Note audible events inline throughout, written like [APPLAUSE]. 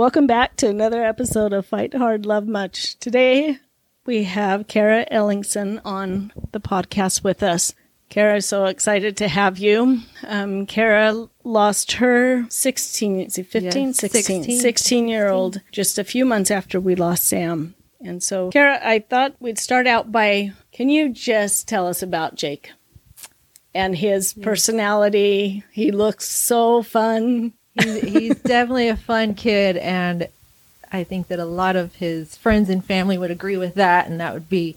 Welcome back to another episode of Fight Hard, Love Much. Today we have Kara Ellingson on the podcast with us. Kara, so excited to have you. Um, Kara lost her 16, is it 15? Yes, 16, 16. 16 year old just a few months after we lost Sam. And so, Kara, I thought we'd start out by can you just tell us about Jayke and his personality? He looks so fun. He's, he's definitely a fun kid, and I think that a lot of his friends and family would agree with that, and that would be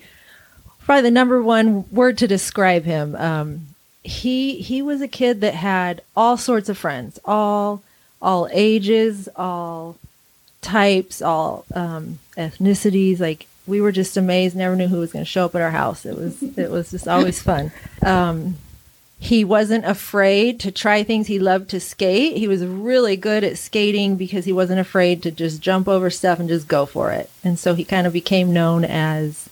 probably the number one word to describe him. Um, he he was a kid that had all sorts of friends, all all ages, all types, all um, ethnicities. Like we were just amazed. Never knew who was going to show up at our house. It was it was just always fun. Um, he wasn't afraid to try things. He loved to skate. He was really good at skating because he wasn't afraid to just jump over stuff and just go for it. And so he kind of became known as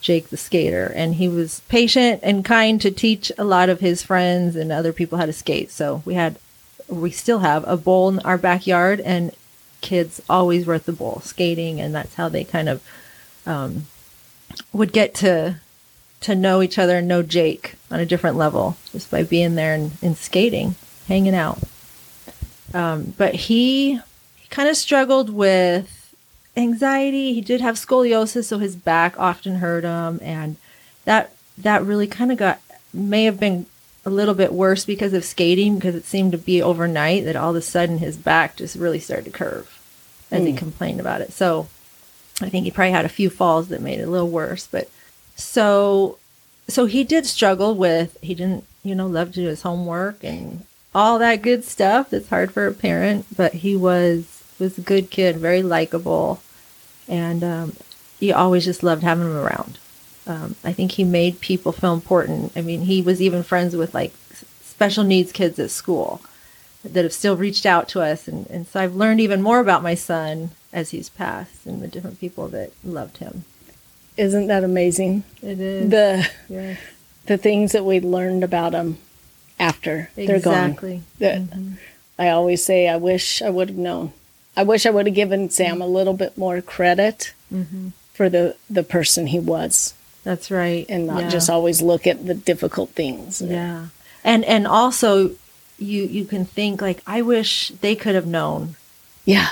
Jayke the skater. And he was patient and kind to teach a lot of his friends and other people how to skate. So we had, we still have a bowl in our backyard, and kids always were at the bowl skating, and that's how they kind of um, would get to to know each other and know Jayke on a different level just by being there and, and skating, hanging out. Um, but he, he kind of struggled with anxiety. He did have scoliosis, so his back often hurt him, and that that really kind of got may have been a little bit worse because of skating because it seemed to be overnight that all of a sudden his back just really started to curve as he complained about it. So I think he probably had a few falls that made it a little worse, but so so he did struggle with he didn't you know love to do his homework and all that good stuff that's hard for a parent but he was was a good kid very likable. And um, always just loved having him around. Um, i think he made people feel important. I mean he was even friends with like special needs kids at school that have still reached out to us. And, and so i've learned even more about my son as he's passed and the different people that loved him Isn't that amazing? it is The yes. the things that we learned about them after they're gone. Exactly. That I always say, I wish I would have known. I wish I would have given Sam a little bit more credit Mm-hmm. for the the person he was, That's right. and not Yeah. just always look at the difficult things. yeah. And and also you you can think like I wish they could have known yeah,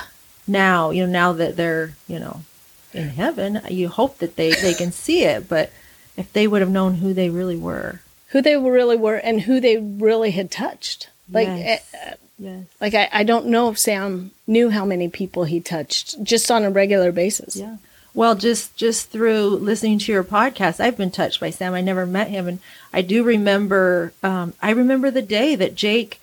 now, you know, now that they're, you know, in heaven, you hope that they they can see it, but if they would have known who they really were. who they really were and who they really had touched. Like, Yes. eh, Yes. like I, I don't know if Sam knew how many people he touched just on a regular basis. Yeah. Well, just just through listening to your podcast, I've been touched by Sam. I never met him, and I do remember. Um, I remember the day that Jayke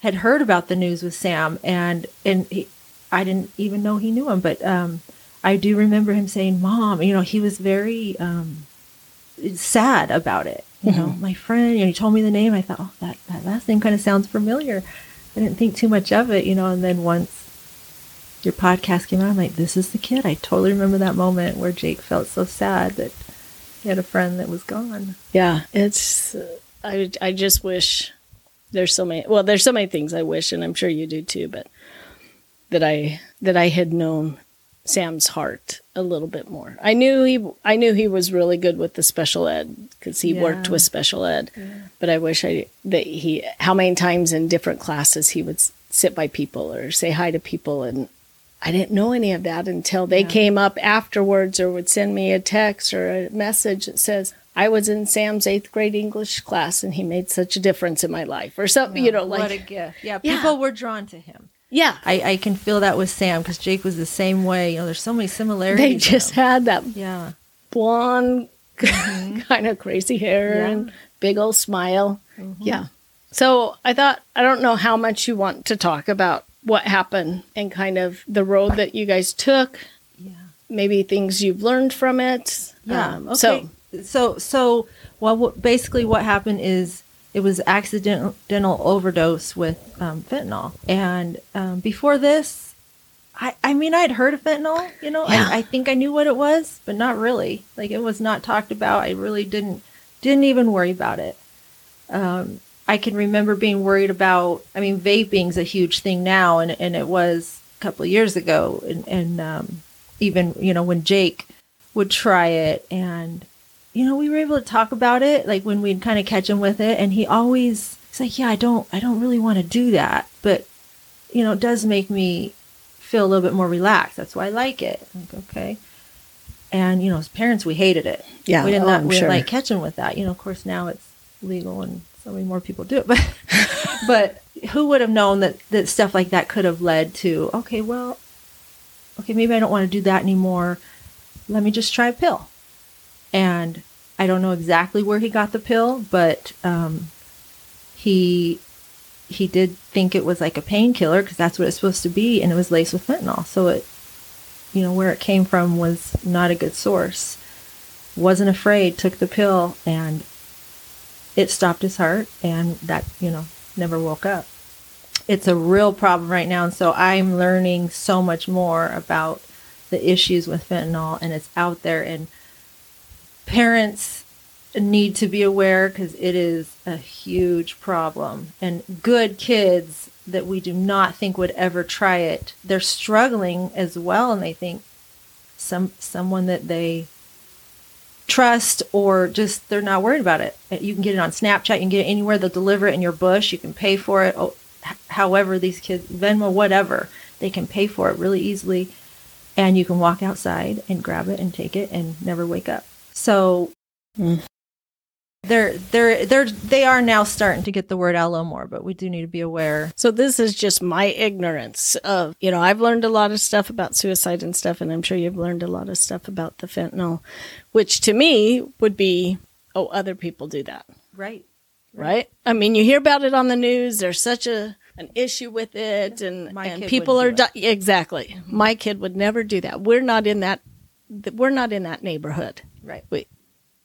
had heard about the news with Sam, and and he, I didn't even know he knew him, but um, I do remember him saying, "Mom," you know, he was very um, sad about it. You know, my friend, you know, he told me the name. I thought, oh, that that last name kind of sounds familiar. I didn't think too much of it, you know, and then once your podcast came out, I'm like, this is the kid. I totally remember that moment where Jayke felt so sad that he had a friend that was gone. Yeah, it's. Uh, I I just wish there's so many. Well, there's so many things I wish, and I'm sure you do too. But that I that I had known Sam's heart a little bit more. I knew he I knew he was really good with the special ed because he worked with special ed. But I wish I that he how many times in different classes he would sit by people or say hi to people and. I didn't know any of that until they came up afterwards or would send me a text or a message that says, I was in Sam's eighth grade English class and he made such a difference in my life or something, you know, like, what a gift. Yeah, Yeah. people were drawn to him. Yeah, I, I can feel that with Sam because Jayke was the same way. You know, there's so many similarities. they just had that yeah, blonde [LAUGHS] kind of crazy hair Yeah. and big old smile. Yeah. So I thought, I don't know how much you want to talk about what happened and kind of the road that you guys took, yeah, maybe things you've learned from it. yeah. Um, okay. So, so, so, well, basically, what happened is it was accidental overdose with um, fentanyl, and um, before this, I, I mean, I'd heard of fentanyl. You know, Yeah. I, I think I knew what it was, but not really. Like it was not talked about. I really didn't didn't even worry about it. Um, I can remember being worried about. I mean, vaping's a huge thing now, and and it was a couple of years ago, and, and um, even you know when Jayke would try it, and you know we were able to talk about it, like when we'd kind of catch him with it, and he always he's like, yeah, I don't, I don't really want to do that, but you know, it does make me feel a little bit more relaxed. That's why I like it. Like, okay. And you know, as parents, we hated it. Yeah, we didn't, oh, we didn't sure. like catching with that. You know, of course, now it's legal and so many more people do it. But [LAUGHS] but who would have known that that stuff like that could have led to okay, well, okay, maybe I don't want to do that anymore. Let me just try a pill. And I don't know exactly where he got the pill, but um, he he did think it was like a painkiller because that's what it's supposed to be, and it was laced with fentanyl. So it, you know, where it came from was not a good source. Wasn't afraid, took the pill, and it stopped his heart, and that you know never woke up. It's a real problem right now, and so I'm learning so much more about the issues with fentanyl, and it's out there, and parents need to be aware because it is a huge problem. And good kids that we do not think would ever try it, they're struggling as well, and they think some someone that they trust or just they're not worried about it. You can get it on Snapchat, you can get it anywhere. They'll deliver it in your bush. You can pay for it. Oh, however, these kids, Venmo, whatever, they can pay for it really easily, and you can walk outside and grab it and take it and never wake up. So Mm. they're they're they're they are now starting to get the word out a little more, but we do need to be aware. So this is just my ignorance of, you know, I've learned a lot of stuff about suicide and stuff, and I'm sure you've learned a lot of stuff about the fentanyl, which to me would be, oh, other people do that, Right. right? I mean, you hear about it on the news. There's such a an issue with it, and My and people are di- exactly. My kid would never do that. We're not in that. We're not in that neighborhood. Right. Wait,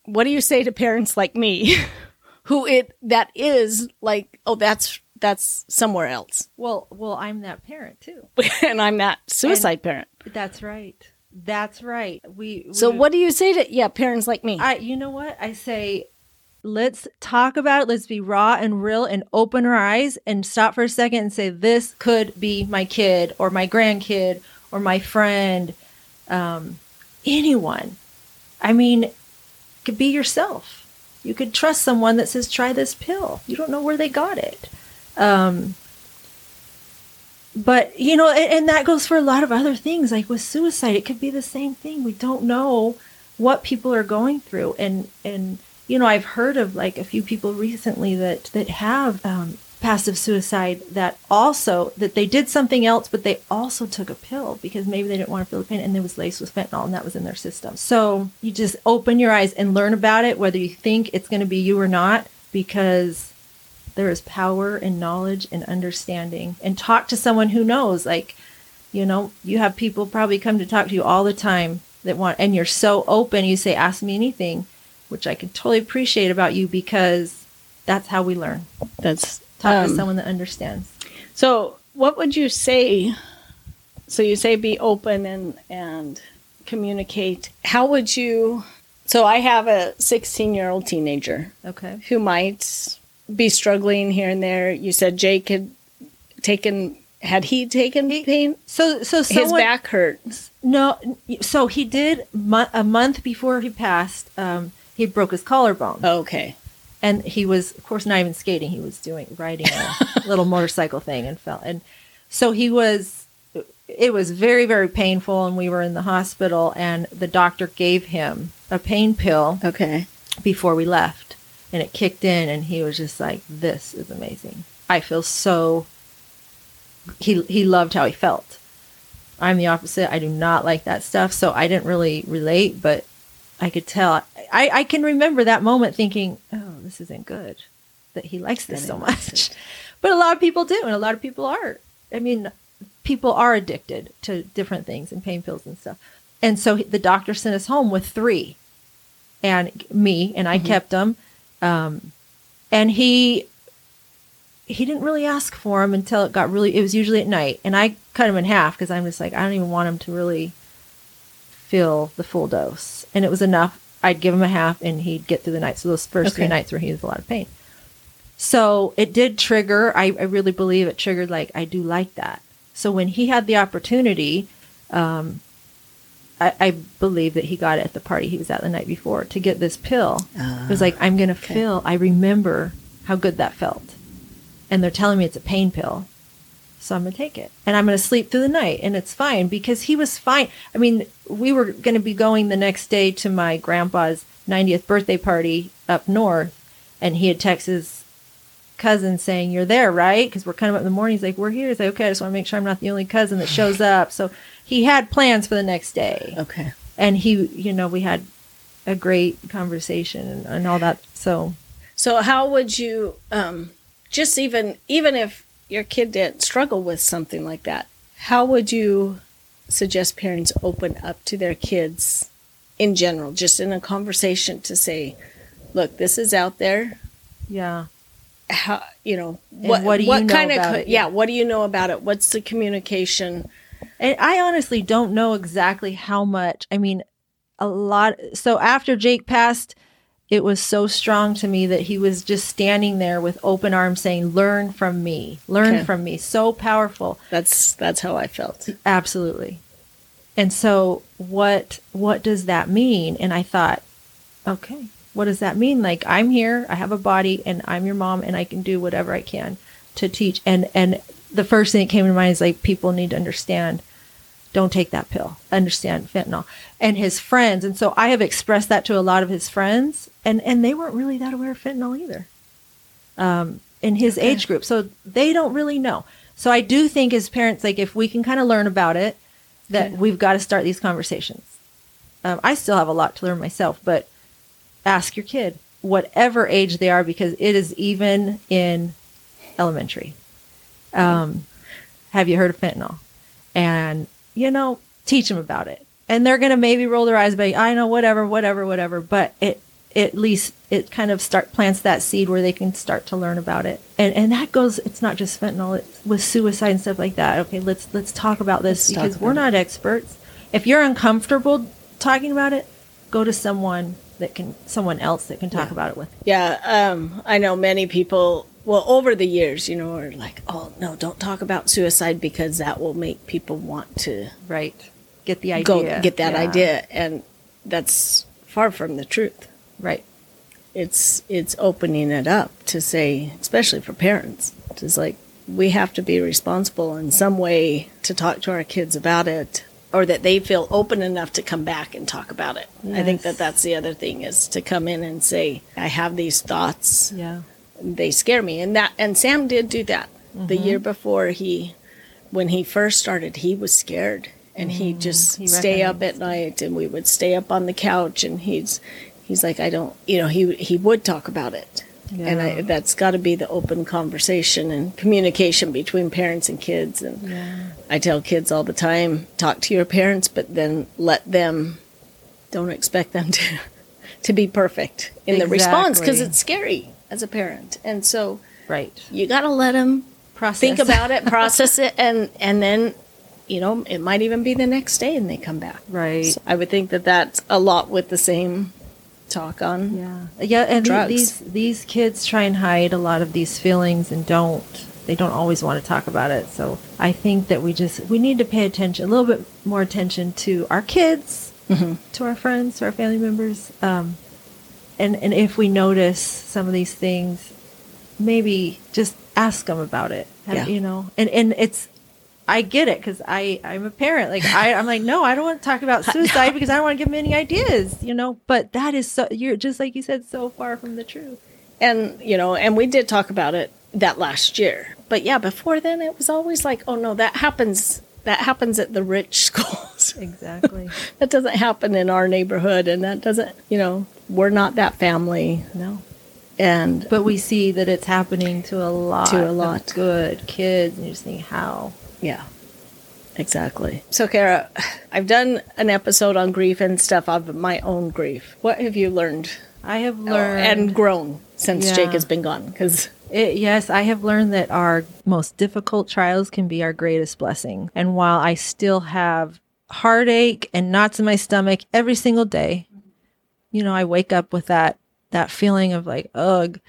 what do you say to parents like me, [LAUGHS] who it that is like, oh, that's that's somewhere else, Well, well, I'm that parent too. [LAUGHS] and I'm that suicide parent. That's right. That's right. We So what do you say to yeah parents like me? I you know what? I say let's talk about it. Let's be raw and real and open our eyes and stop for a second and say this could be my kid or my grandkid or my friend um anyone. I mean, could be yourself. You could trust someone that says try this pill. You don't know where they got it. Um but you know and, and that goes for a lot of other things like with suicide it could be the same thing we don't know what people are going through and and you know i've heard of like a few people recently that that have um, passive suicide that also that they did something else but they also took a pill because maybe they didn't want to feel the pain and it was laced with fentanyl and that was in their system. So you just open your eyes and learn about it whether you think it's going to be you or not because there is power in knowledge and understanding. And talk to someone who knows like you know you have people probably come to talk to you all the time that want and you're so open you say ask me anything which i can totally appreciate about you because that's how we learn. That's talk to um, someone that understands So, what would you say? So you say be open and and communicate. How would you? So I have a 16 year old teenager okay who might be struggling here and there. You said Jayke had taken. Had he taken pain? so so His back hurts. no so he did mo- a month before he passed um he broke his collarbone Okay. And he was of course not even skating. He was doing riding a [LAUGHS] little motorcycle thing and fell. And so he was it was very very painful. And we were in the hospital and the doctor gave him a pain pill Okay. before we left. And it kicked in and he was just like this is amazing. I feel so he he loved how he felt. I'm the opposite. I do not like that stuff. So i didn't really relate but i could tell. I i can remember that moment thinking oh this isn't good that he likes this so much. [LAUGHS] But a lot of people do and a lot of people are. I mean people are addicted to different things and pain pills and stuff. And so the doctor sent us home with three. And me and I kept them. Um, and he he didn't really ask for them until it got really. It was usually at night, and I cut him in half because I'm just like I don't even want him to really feel the full dose, and it was enough. I'd give him a half, and he'd get through the night. So those first three nights where he was a lot of pain. So it did trigger. I, I really believe it triggered. Like I do like that. So when he had the opportunity, um, I, I believe that he got it at the party he was at the night before to get this pill. it was like, I'm going to okay. feel, I remember how good that felt. And they're telling me it's a pain pill. So I'm going to take it. And I'm going to sleep through the night. And it's fine because he was fine. I mean, we were going to be going the next day to my grandpa's 90th birthday party up north. And he had texted his cousin saying, You're there, right? Because we're kind of up in the morning. He's like, We're here. He's like, Okay, I just want to make sure I'm not the only cousin that shows up. So he had plans for the next day. Okay. And he, you know, we had a great conversation and, and all that. So, So how would you um just even even if your kid didn't struggle with something like that, how would you suggest parents open up to their kids in general, just in a conversation to say, look, this is out there. yeah. How you know And what do you know kind of it? yeah, what do you know about it? What's the communication? And I honestly don't know exactly how much. I mean, a lot. So after Jayke passed, it was so strong to me that he was just standing there with open arms saying, Learn from me, learn Okay. from me. So powerful. That's that's how I felt. Absolutely. And so what what does that mean? And I thought, okay, what does that mean? Like I'm here, I have a body and I'm your mom and I can do whatever I can to teach. And and the first thing that came to mind is like people need to understand don't take that pill. Understand fentanyl. And his friends, and so I have expressed that to a lot of his friends and and they weren't really that aware of fentanyl either. Um in his Okay. age group. So they don't really know. So I do think as parents like if we can kind of learn about it that Okay. we've got to start these conversations. Um, I still have a lot to learn myself, but ask your kid, whatever age they are, because it is even in elementary. Um, have you heard of fentanyl? And, you know, teach them about it. And they're going to maybe roll their eyes, but I know, whatever, whatever, whatever. But it, at least it kind of start plants that seed where they can start to learn about it. And and that goes it's not just fentanyl, it's with suicide and stuff like that. Okay, let's let's talk about this Let's because we're about not experts. If you're uncomfortable talking about it, go to someone that can someone else that can talk Yeah. about it with. Yeah, um, I know many people. Well, over the years, you know, are like, "Oh no, don't talk about suicide because that will make people want to Right. Get the idea. go get that Yeah. idea," and that's far from the truth. Right. It's it's opening it up to say, especially for parents, it's like we have to be responsible in some way to talk to our kids about it, or that they feel open enough to come back and talk about it. I think that that's the other thing is to come in and say, "I have these thoughts." Yeah. They scare me. And that and sam did do that. The Mm-hmm. year before he when he first started he was scared. And he'd just he stay up at night and we would stay up on the couch and he's he's like i don't you know he he would talk about it. And I, that's got to be the open conversation and communication between parents and kids. And Yeah. i tell kids all the time talk to your parents but then let them don't expect them to [LAUGHS] to be perfect in the response because it's scary as a parent and so Right. you got to let them Process. think about it, [LAUGHS] process it, and and then, you know, it might even be the next day and they come back. Right. So I would think that that's a lot with the same talk on. Yeah, yeah, and Drugs. these these kids try and hide a lot of these feelings and don't. They don't always want to talk about it. So I think that we just we need to pay attention, a little bit more attention to our kids, to our friends, to our family members, um, and and if we notice some of these things, maybe just ask them about it. Have- Yeah. You know, and and it's. I get it because I I'm a parent. Like I I'm like no, I don't want to talk about [LAUGHS] suicide because I don't want to give them any ideas. You know, but that is so you're just like you said, so far from the truth. And, you know, and we did talk about it that last year. But yeah, before then it was always like, oh no, that happens that happens at the rich [LAUGHS] schools. Exactly. [LAUGHS] that doesn't happen in our neighborhood and that doesn't, you know, we're not that family. no, And but we see that it's happening to a lot To a of lot. good kids, and you just think how. Yeah, exactly. So, Kara, I've done an episode on grief and stuff of my own grief. What have you learned I have Oh, learned and grown since Yeah. Jayke has been gone? Because It, yes, I have learned that our most difficult trials can be our greatest blessing. And while I still have heartache and knots in my stomach every single day, you know, I wake up with that that feeling of like ugh,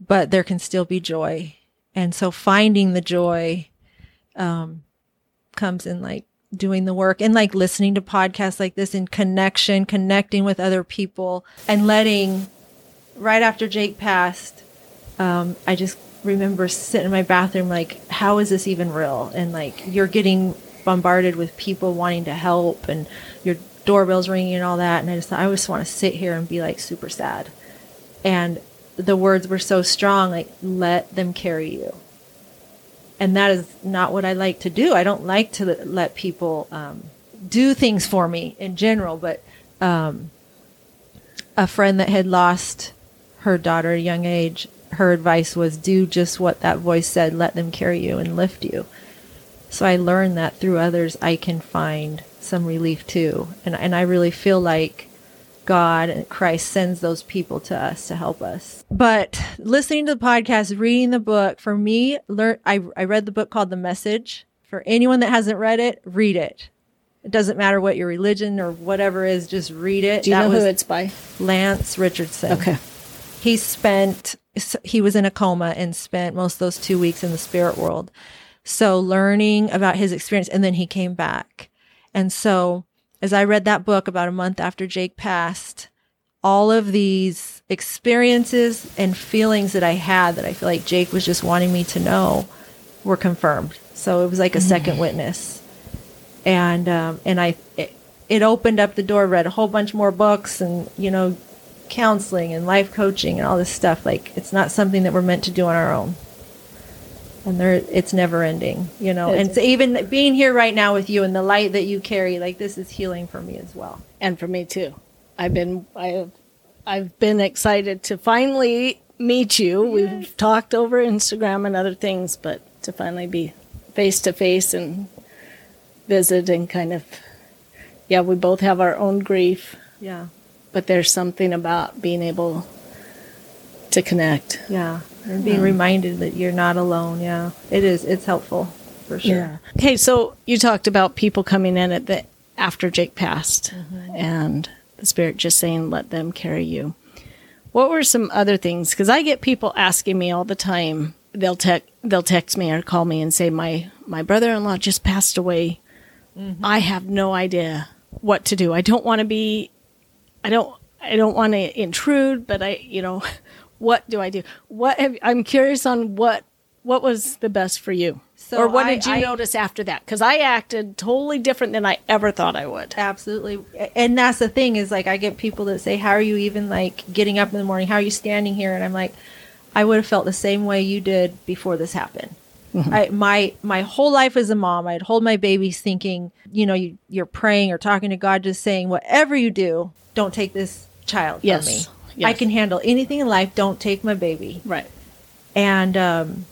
but there can still be joy. And so finding the joy um, comes in like doing the work and like listening to podcasts like this in connection, connecting with other people and letting right after Jayke passed, um, I just remember sitting in my bathroom like, how is this even real? And like you're getting bombarded with people wanting to help and your doorbell's ringing and all that. And I just thought, I just want to sit here and be like super sad. And the words were so strong, like, let them carry you and that is not what I like to do. I don't like to let people um, do things for me in general. But um, a friend that had lost her daughter at a young age, her advice was do just what that voice said. Let them carry you and lift you. So I learned that through others, I can find some relief too, and and I really feel like God and Christ sends those people to us to help us. But listening to the podcast, reading the book, for me, learn I, I read the book called The Message. For anyone that hasn't read it, read it. It doesn't matter what your religion or whatever is, just read it. Do you that know who it's by? Lance Richardson. Okay. He spent he was in a coma and spent most of those two weeks in the spirit world. So learning about his experience and then he came back. And so as I read that book about a month after Jayke passed, all of these experiences and feelings that I had that I feel like Jayke was just wanting me to know were confirmed. So it was like a mm-hmm. second witness. And um, and I it, it opened up the door, read a whole bunch more books and you know counseling and life coaching and all this stuff like it's not something that we're meant to do on our own and there it's never ending you know? And so even being here right now with you and the light that you carry like this is healing for me as well. And for me too. I've been i've i've been excited to finally meet you. Yes. we've talked over instagram and other things but to finally be face to face and visit and kind of yeah we both have our own grief. Yeah. But there's something about being able to connect. Yeah and being reminded that you're not alone. Yeah, it is. It's helpful for sure. Yeah. Okay, so you talked about people coming in at the after Jayke passed, mm-hmm. and the spirit just saying, "Let them carry you." What were some other things? Because I get people asking me all the time. They'll text they'll text me or call me and say, "My my brother in law just passed away. Mm-hmm. I have no idea what to do. I don't want to be. I don't. I don't want to intrude, but I, you know, what do I do? What have, I'm curious on what what was the best for you? So or what I, did you I, notice after that? Because I acted totally different than I ever thought I would. Absolutely, and that's the thing is like I get people that say, "How are you even like getting up in the morning? How are you standing here?" And I'm like, I would have felt the same way you did before this happened. Mm-hmm. I, my my whole life as a mom, I'd hold my babies, thinking, you know, you, you're praying or talking to God, just saying, whatever you do, don't take this child yes. from me. Yes. I can handle anything in life. Don't take my baby. Right. And um,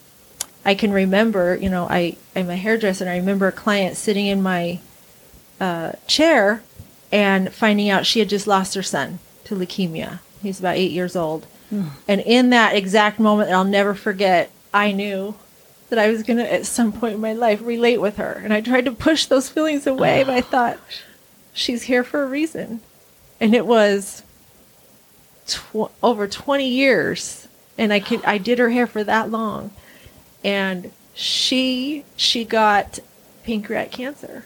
I can remember, you know, I I'm a hairdresser, and I remember a client sitting in my uh, chair and finding out she had just lost her son to leukemia. He's about eight years old. Mm. And in that exact moment, I'll never forget, I knew that I was going to, at some point in my life, relate with her. And I tried to push those feelings away, but I [SIGHS] thought, she's here for a reason. And it was tw- over 20 years and I could I did her hair for that long. And she she got pancreatic cancer.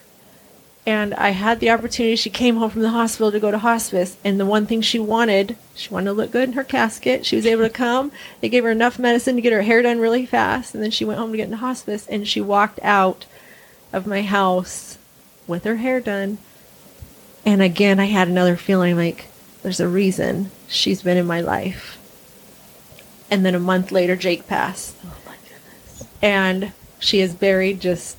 And I had the opportunity she came home from the hospital to go to hospice and the one thing she wanted she wanted to look good in her casket. She was able to come. They gave her enough medicine to get her hair done really fast and then she went home to get into hospice and she walked out of my house with her hair done. And again I had another feeling like there's a reason she's been in my life. And then a month later, Jayke passed. Oh my goodness. And she is buried just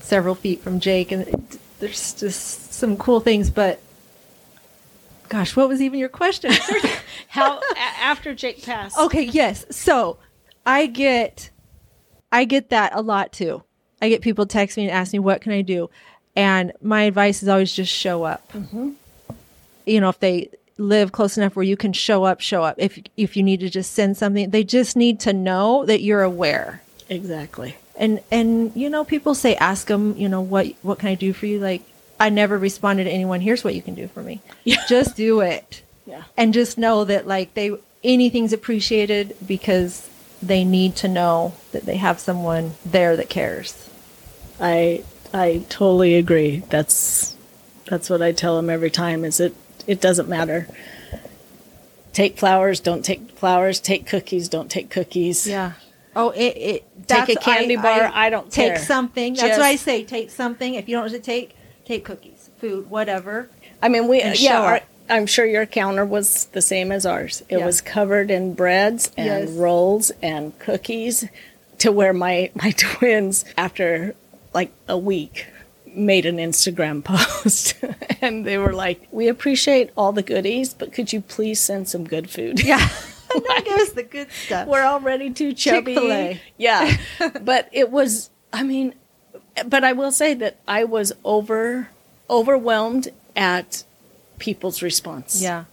several feet from Jayke. And it, there's just some cool things, but gosh, what was even your question? [LAUGHS] How after Jayke passed? Okay, yes. So I get, I get that a lot too. I get people text me and ask me, "What can I do?" And my advice is always just show up. Mm-hmm. You know, if they live close enough where you can show up, show up. If if you need to just send something, they just need to know that you're aware. Exactly. And and you know, people say ask them, you know, what what can I do for you? Like I never responded to anyone. Here's what you can do for me. [LAUGHS] Yeah. Just do it. Yeah. And just know that like they anything's appreciated because they need to know that they have someone there that cares. I I totally agree. That's that's what I tell them every time. Is it it doesn't matter. Take flowers, don't take flowers. Take cookies, don't take cookies. Yeah. Oh, it, it Take a candy bar, I don't take care. something. That's Just- what I say. Take something. If you don't want to take, take cookies, food, whatever. I mean, we yeah. Our. I'm sure your counter was the same as ours. It Yeah. was covered in breads and Yes. rolls and cookies, to where my [LAUGHS] my twins after like a week made an Instagram [LAUGHS] post [LAUGHS] and they were like, "We appreciate all the goodies, but could you please send some good food?" Yeah. don't give us the good stuff. We're already too chubby. Chick-fil-A. [LAUGHS] Yeah. but it was I mean but I will say that I was over overwhelmed at people's response. Yeah.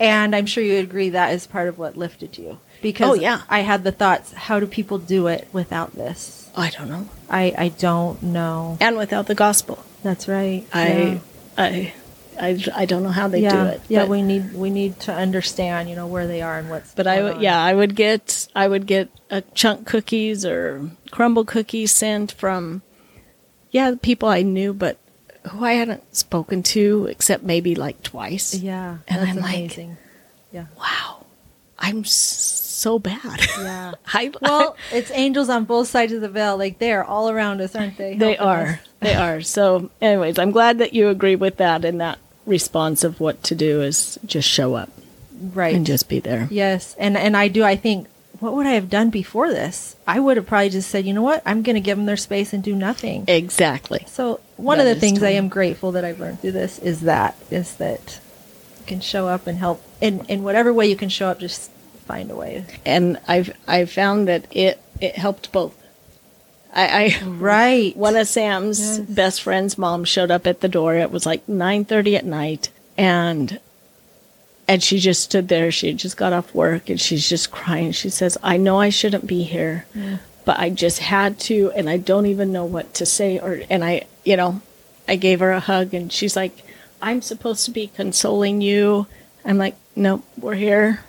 And I'm sure you agree that is part of what lifted you. Because Oh, yeah. I had the thoughts, how do people do it without this? I don't know. I, I don't know. And without the gospel. That's right. I I I I don't know how they yeah. do it. Yeah, but, we need we need to understand, you know, where they are and what's but I would on. yeah, I would get I would get a chunk cookies or Crumbl cookies sent from yeah, people I knew but who I hadn't spoken to except maybe like twice. Yeah. And that's I'm like- amazing. yeah. Wow. I'm s- so bad. Yeah. [LAUGHS] I, Well, it's angels on both sides of the veil. Like they're all around us, aren't they? they are. us? [LAUGHS] They are. So, anyways, I'm glad that you agree with that and that response of what to do is just show up Right. and just be there. Yes, and and I do. I think what would I have done before this? I would have probably just said, you know what, I'm going to give them their space and do nothing. Exactly. So one That of the things I am grateful that I've learned through this is that is that you can show up and help in in whatever way you can show up. Just find a way. And I've I found that it it helped both. I, I Right. one of Sam's Yes. best friend's mom showed up at the door. It was like nine thirty at night, and and she just stood there. She had just got off work, and she's just crying. She says, "I know I shouldn't be here, but I just had to, and I don't even know what to say." Or and I, you know, I gave her a hug, and she's like, "I'm supposed to be consoling you." I'm like, "No, we're here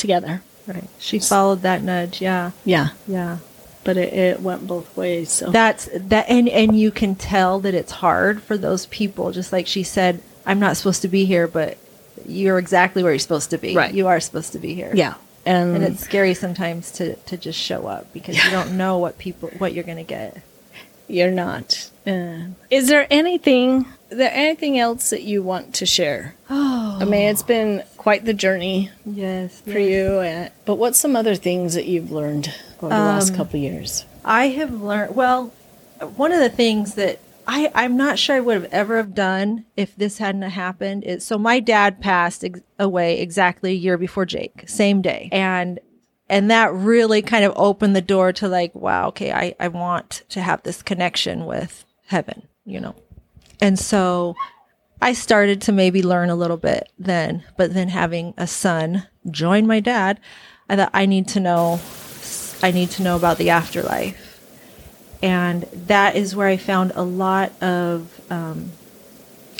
together." Right. She followed that nudge. Yeah. Yeah, Yeah. but it, it went both ways. So That's that, and and you can tell that it's hard for those people. Just like she said, I'm not supposed to be here, but you're exactly where you're supposed to be. Right. You are supposed to be here. yeah, and, and it's scary sometimes to to just show up because you don't know what people what you're going to get. You're not. Uh, is there anything? There anything else that you want to share? Oh, I mean, it's been quite the journey yes. for you. Uh, but what's some other things that you've learned over the last Um, couple of years? I have learned. Well, one of the things that I I'm not sure I would have ever have done if this hadn't happened is so my dad passed ex- away exactly a year before Jayke, same day, and and that really kind of opened the door to like, wow, okay, I I want to have this connection with heaven, you know, and so. I started to maybe learn a little bit then, but then having a son join my dad, I thought I need to know I need to know about the afterlife. And that is where I found a lot of um,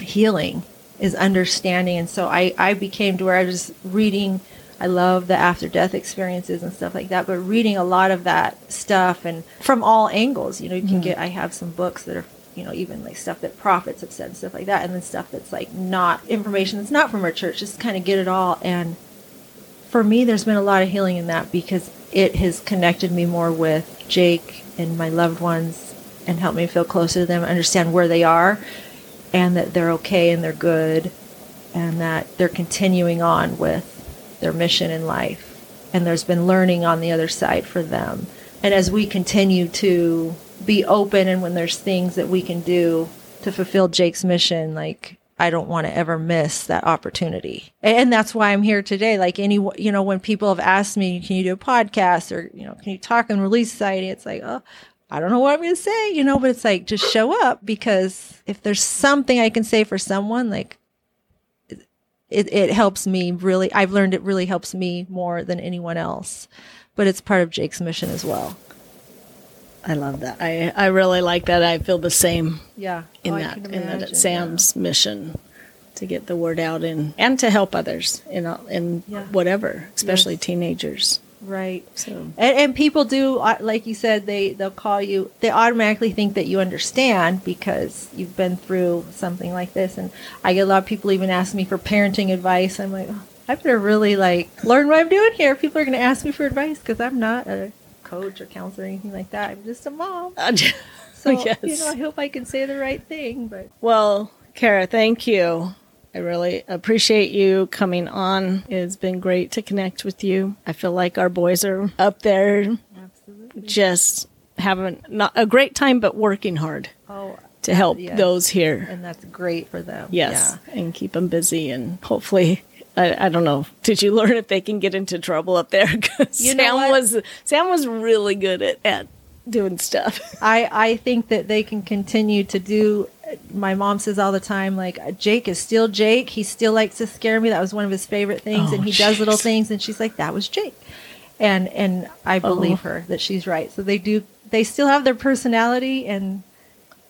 healing is understanding. And so I, I became to where I was reading, I love the after death experiences and stuff like that, but reading a lot of that stuff and from all angles, you know, you can mm-hmm. get, I have some books that are, you know, even like stuff that prophets have said and stuff like that. And then stuff that's like not information that's not from our church, just kind of get it all. And for me, there's been a lot of healing in that because it has connected me more with Jayke and my loved ones and helped me feel closer to them, understand where they are, and that they're okay and they're good, and that they're continuing on with their mission in life. And there's been learning on the other side for them. And as we continue to be open, and when there's things that we can do to fulfill Jayke's mission, like I don't want to ever miss that opportunity. And that's why I'm here today. Like any, you know, when people have asked me, can you do a podcast or, you know, can you talk on Relief Society? It's like, oh, I don't know what I'm going to say, you know, but it's like, just show up because if there's something I can say for someone, like it, it helps me really. I've learned it really helps me more than anyone else, but it's part of Jayke's mission as well. I love that. I, I really like that. I feel the same Yeah. Oh, in Oh, that in that it's Sam's mission to get the word out and and to help others in in Yeah. whatever, especially Yes. teenagers. Right. So And, and people do, uh, like you said, they they'll call you. They automatically think that you understand because you've been through something like this. And I get a lot of people even ask me for parenting advice. I'm like, oh, I better really like learn what I'm doing here. People are going to ask me for advice because I'm not a coach or counselor or anything like that. I'm just a mom. [LAUGHS] So yes. you know, I hope I can say the right thing. But Well, Kara, thank you. I really appreciate you coming on. It's been great to connect with you. I feel like our boys are up there absolutely. just having not a great time, but working hard Oh, to help Yes. those here. and that's great for them. Yes, and keep them busy and hopefully. I, I don't know. Did you learn if they can get into trouble up there? [LAUGHS] 'Cause You know Sam what? was Sam was really good at, at doing stuff. [LAUGHS] I, I think that they can continue to do. My mom says all the time, like Jayke is still Jayke. He still likes to scare me. That was one of his favorite things, Oh, and he does little oh, things. And she's like, "That was Jayke," and and I oh. believe Oh. her that she's right. So they do. They still have their personality, and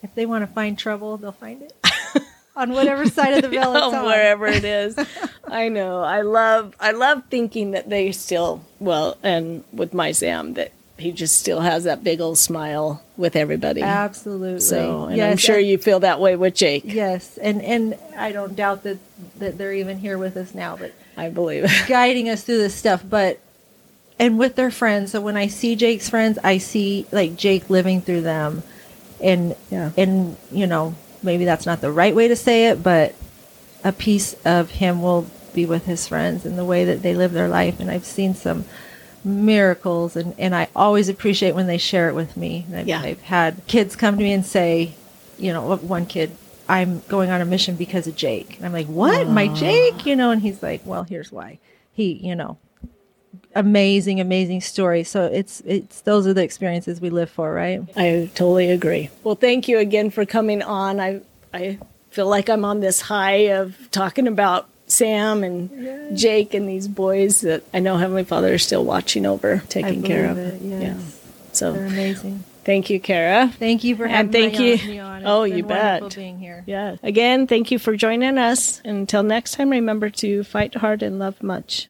if they want to find trouble, they'll find it [LAUGHS] on whatever side of the [LAUGHS] veil it's on. wherever it is. I know. I love. I love thinking that they still well, and with my Sam, that he just still has that big old smile with everybody. Absolutely. So, and I'm sure and- you feel that way with Jayke. Yes, and and I don't doubt that that they're even here with us now, but I believe it. [LAUGHS] guiding us through this stuff. But and with their friends, so when I see Jayke's friends, I see like Jake living through them, and Yeah. and you know maybe that's not the right way to say it, but a piece of him will be with his friends and the way that they live their life. And I've seen some miracles, and and I always appreciate when they share it with me. I've, Yeah. I've had kids come to me and say, you know, one kid. I'm going on a mission because of Jayke. And I'm like, what? My Jayke? You know, and he's like, well, here's why. He, you know, amazing, amazing story. So it's, it's, those are the experiences we live for, right? I totally agree. Well, thank you again for coming on. I I feel like I'm on this high of talking about Sam and Jayke and these boys that I know Heavenly Father is still watching over, taking care of. it, yes. Yeah. They're So amazing. thank you, Kara. Thank you for having And thank you- me on. It's Oh, you bet. being here. Yeah. Again, thank you for joining us. Until next time, remember to fight hard and love much.